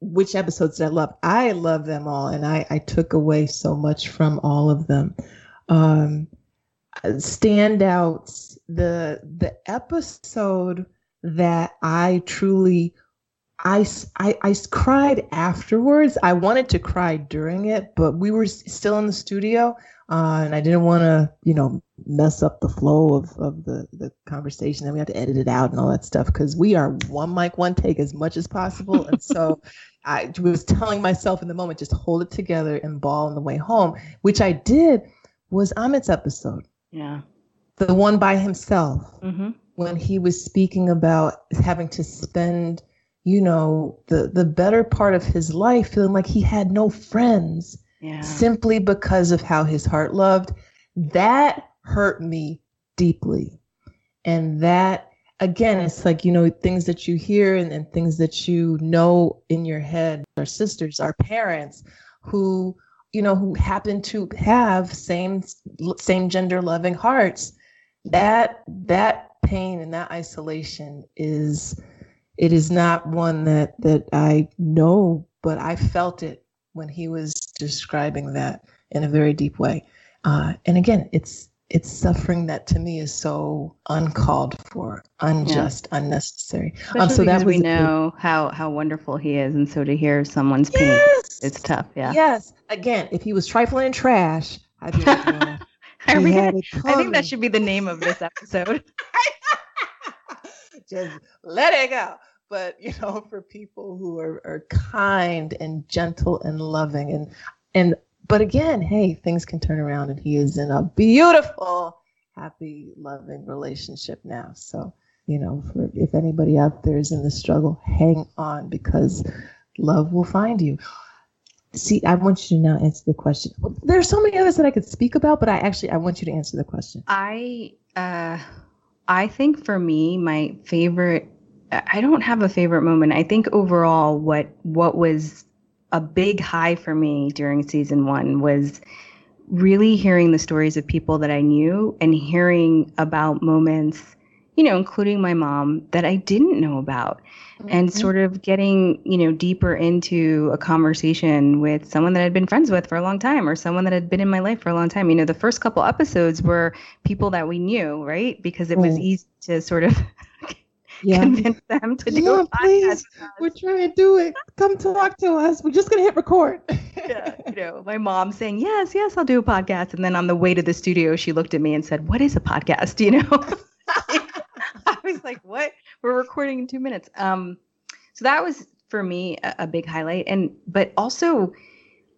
which episodes I love. I love them all, and I I took away so much from all of them. Um, standouts the the episode that I truly I, I, I cried afterwards. I wanted to cry during it, but we were still in the studio, uh, and I didn't want to, you know, mess up the flow of, of the, the conversation. and we have to edit it out and all that stuff because we are one mic, one take as much as possible. And so *laughs* I was telling myself in the moment, just hold it together and ball on the way home, which I did was Amit's episode. Yeah. The one by himself. Mm-hmm. When he was speaking about having to spend you know, the the better part of his life feeling like he had no friends yeah. simply because of how his heart loved. That hurt me deeply. And that again, it's like, you know, things that you hear and, and things that you know in your head, our sisters, our parents who, you know, who happen to have same same gender loving hearts. That that pain and that isolation is it is not one that that I know, but I felt it when he was describing that in a very deep way. Uh, and again, it's it's suffering that to me is so uncalled for, unjust, yeah. unnecessary. Um, so that we know big... how how wonderful he is, and so to hear someone's pain, yes! it's tough. Yeah. Yes. Again, if he was trifling in trash, I'd be like, yeah, *laughs* I think that should be the name of this episode. *laughs* Just let it go. But you know, for people who are, are kind and gentle and loving and and but again, hey, things can turn around and he is in a beautiful, happy, loving relationship now. So, you know, for if anybody out there is in the struggle, hang on because love will find you. See, I want you to now answer the question. There are so many others that I could speak about, but I actually I want you to answer the question. I uh I think for me, my favorite I don't have a favorite moment. I think overall what what was a big high for me during season one was really hearing the stories of people that I knew and hearing about moments, you know, including my mom that I didn't know about. Mm-hmm. And sort of getting, you know, deeper into a conversation with someone that I'd been friends with for a long time or someone that had been in my life for a long time. You know, the first couple episodes were people that we knew, right? Because it was easy to sort of yeah. *laughs* convince them to do yeah, please. We're trying to do it. Come talk to us. We're just gonna hit record. *laughs* yeah, you know, my mom saying, Yes, yes, I'll do a podcast. And then on the way to the studio, she looked at me and said, What is a podcast? *laughs* You know? I was like, What? We're recording in two minutes. Um, so that was for me a, a big highlight. And but also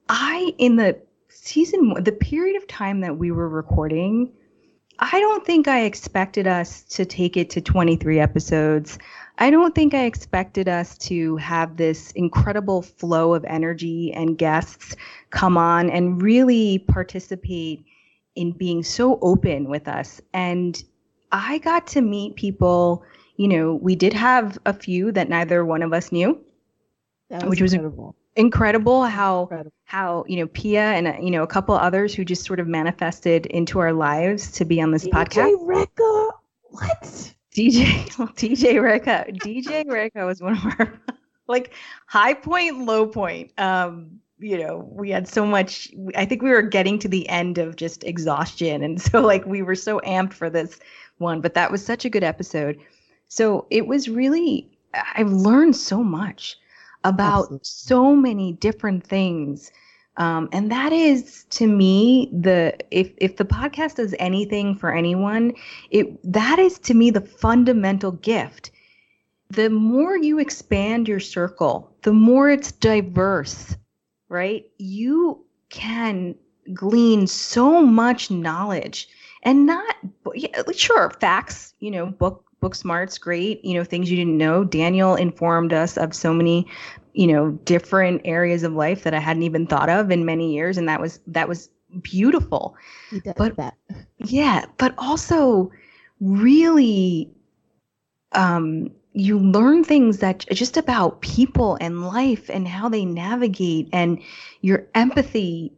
I in the season the period of time that we were recording I don't think I expected us to take it to 23 episodes. I don't think I expected us to have this incredible flow of energy and guests come on and really participate in being so open with us. And I got to meet people, you know, we did have a few that neither one of us knew, was which incredible. was incredible how incredible. how you know Pia and uh, you know a couple others who just sort of manifested into our lives to be on this DJ podcast. Ricka, what? DJ well, *laughs* DJ Ricka, DJ Ricka was one of our *laughs* like high point, low point. Um, you know, we had so much. I think we were getting to the end of just exhaustion, and so *laughs* like we were so amped for this one. But that was such a good episode. So it was really. I've learned so much about Absolutely. so many different things. Um, and that is to me the if if the podcast does anything for anyone, it that is to me the fundamental gift. The more you expand your circle, the more it's diverse, right? You can glean so much knowledge and not yeah, sure facts, you know, book book smarts great you know things you didn't know. Daniel informed us of so many you know different areas of life that i hadn't even thought of in many years and that was that was beautiful. But that. yeah but also really um you learn things that just about people and life and how they navigate and your empathy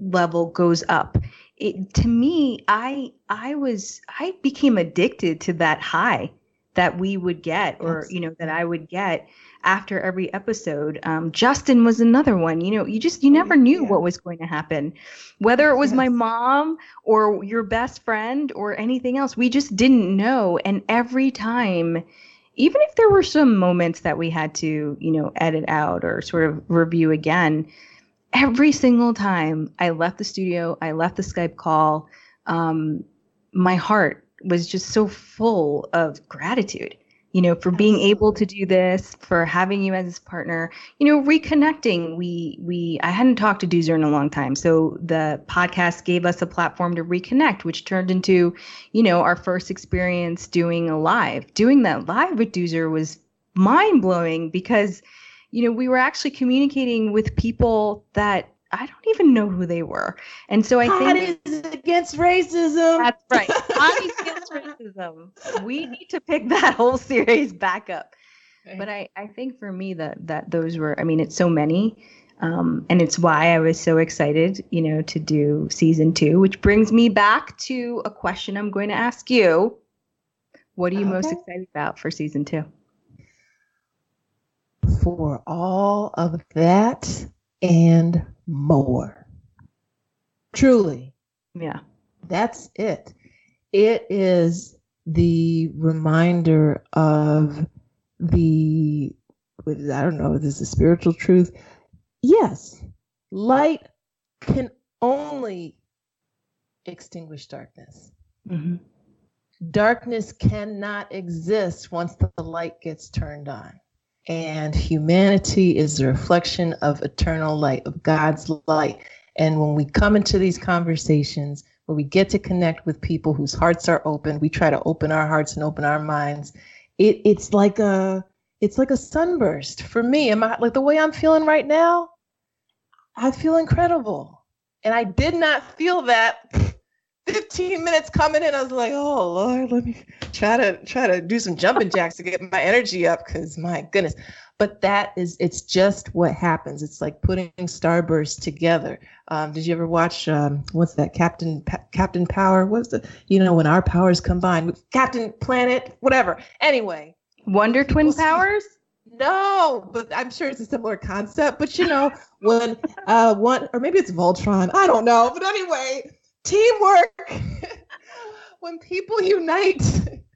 level goes up it, to me, I I was I became addicted to that high that we would get, or you know that I would get after every episode. Um, Justin was another one. You know, you just you oh, never knew yeah. what was going to happen, whether it was yes. my mom or your best friend or anything else. We just didn't know, and every time. Even if there were some moments that we had to, you know, edit out or sort of review again, every single time I left the studio, I left the Skype call, um, my heart was just so full of gratitude, you know, for being able to do this, for having you as a partner, you know, reconnecting. We, we, I hadn't talked to Doozer in a long time. So the podcast gave us a platform to reconnect, which turned into, you know, our first experience doing a live. Doing that live with Doozer was mind blowing because you know, we were actually communicating with people that I don't even know who they were. And so I think is against racism. That's right. Hotties *laughs* against racism. We need to pick that whole series back up. But I, I think for me that that those were I mean it's so many. Um, and it's why I was so excited, you know, to do season two, which brings me back to a question I'm going to ask you. What are you okay. most excited about for season two? For all of that and more. Truly. Yeah. That's it. It is the reminder of the, I don't know, this is a spiritual truth. Yes, light can only extinguish darkness. Mm-hmm. Darkness cannot exist once the light gets turned on. And humanity is a reflection of eternal light, of God's light. And when we come into these conversations, where we get to connect with people whose hearts are open, we try to open our hearts and open our minds. It, it's like a it's like a sunburst for me. Am I like the way I'm feeling right now? I feel incredible. And I did not feel that 15 minutes coming in. I was like, oh Lord, let me try to try to do some jumping jacks to get my energy up because my goodness. But that is it's just what happens. It's like putting starbursts together. Um, did you ever watch um, what's that Captain pa- Captain Power? What's the you know when our powers combine Captain Planet, whatever. Anyway, Wonder Twin powers? No, but I'm sure it's a similar concept. But you know, when uh one or maybe it's Voltron, I don't know. But anyway, teamwork. *laughs* when people unite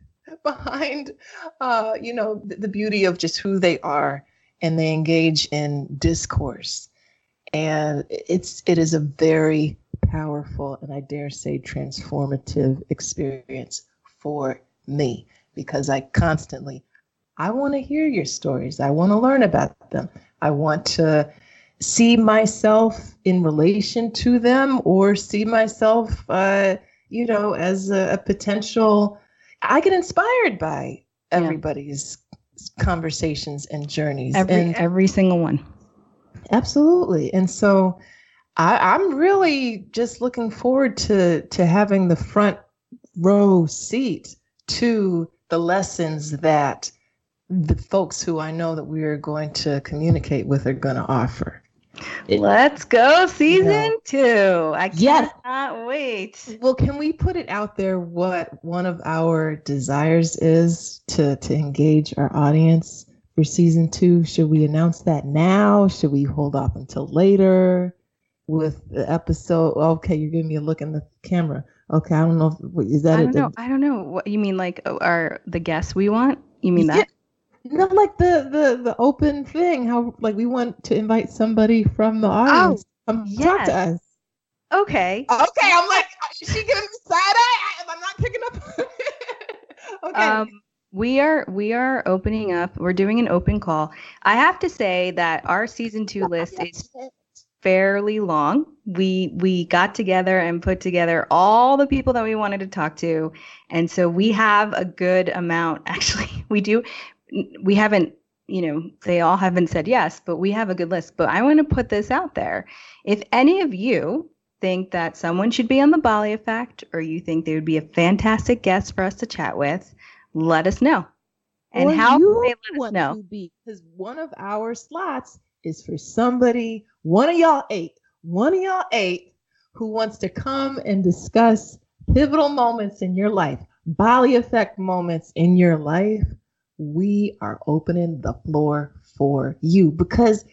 *laughs* behind uh, you know, the, the beauty of just who they are and they engage in discourse. And it's it is a very powerful and I dare say transformative experience for me because I constantly I want to hear your stories. I want to learn about them. I want to see myself in relation to them or see myself, uh, you know, as a, a, potential. I get inspired by everybody's yeah. conversations and journeys. Every, and, every single one. Absolutely. And so I, I'm really just looking forward to, to having the front row seat to the lessons that the folks who I know that we are going to communicate with are going to offer. Let's go season two. I yes. cannot wait. Well, can we put it out there what one of our desires is to to engage our audience for season two? Should we announce that now? Should we hold off until later with the episode? Okay, you're giving me a look in the camera. Okay, I don't know. If, is that I don't it? know. I don't know. What you mean? Like, oh, are the guests we want? You mean that? Yeah. No, like the the the open thing. How like we want to invite somebody from the audience oh, come yes. talk to us. Okay. Okay, I'm like, is she giving me side eye? I'm not picking up. *laughs* okay. Um, we are we are opening up. We're doing an open call. I have to say that our season two list is fairly long. We we got together and put together all the people that we wanted to talk to, and so we have a good amount. *laughs* Actually, we do we haven't you know they all haven't said yes but we have a good list. But i want to put this out there. If any of you think that someone should be on the bali effect or you think they would be a fantastic guest for us to chat with let us know. And or how you they let us know? because one of our slots is for somebody one of y'all eight one of y'all eight who wants to come and discuss pivotal moments in your life bali effect moments in your life we are opening the floor for you because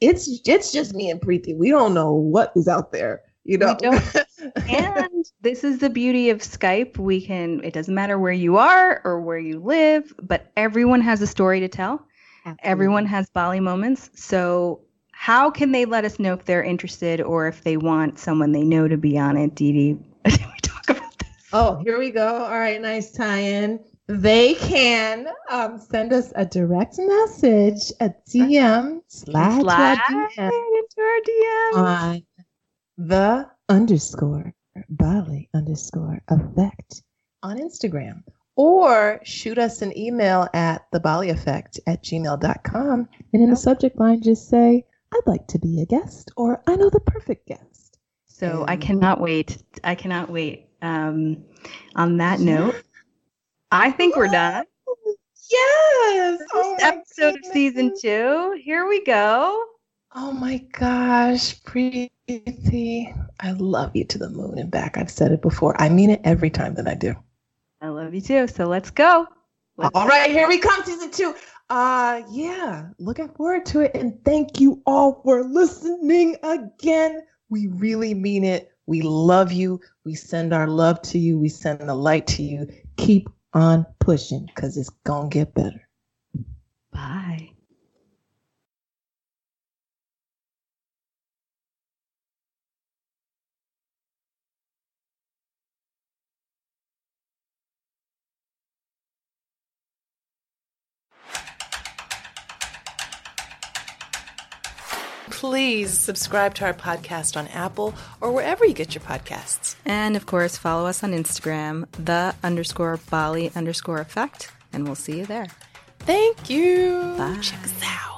it's it's just me and Preeti. We don't know what is out there, you know. *laughs* and this is the beauty of Skype. We can it doesn't matter where you are or where you live, but everyone has a story to tell. Absolutely. Everyone has Bali moments. So how can they let us know if they're interested or if they want someone they know to be on it? Dee Dee, *laughs* we talk about this? Oh, here we go. All right, nice tie-in they can um, send us a direct message at DM slash slide into our DM on the underscore Bali underscore effect on Instagram or shoot us an email at the Bali effect at gmail.com and in the subject line just say I'd like to be a guest or I know the perfect guest. So and I cannot wait. I cannot wait. Um, on that note, I think we're done. Yes. Oh episode goodness. of season two. Here we go. Oh my gosh, Preeti. I love you to the moon and back. I've said it before. I mean it every time that I do. I love love you too. So let's go. Let's all right, here we come, season two. Uh yeah, looking forward to it. And thank you all for listening again. We really mean it. We love you. We send our love to you. We send the light to you. Keep on pushing because it's gonna get better. Bye. Please subscribe to our podcast on Apple or wherever you get your podcasts. And of course, follow us on Instagram, the underscore Bali underscore effect, and we'll see you there. Thank you. Bye. Check us out.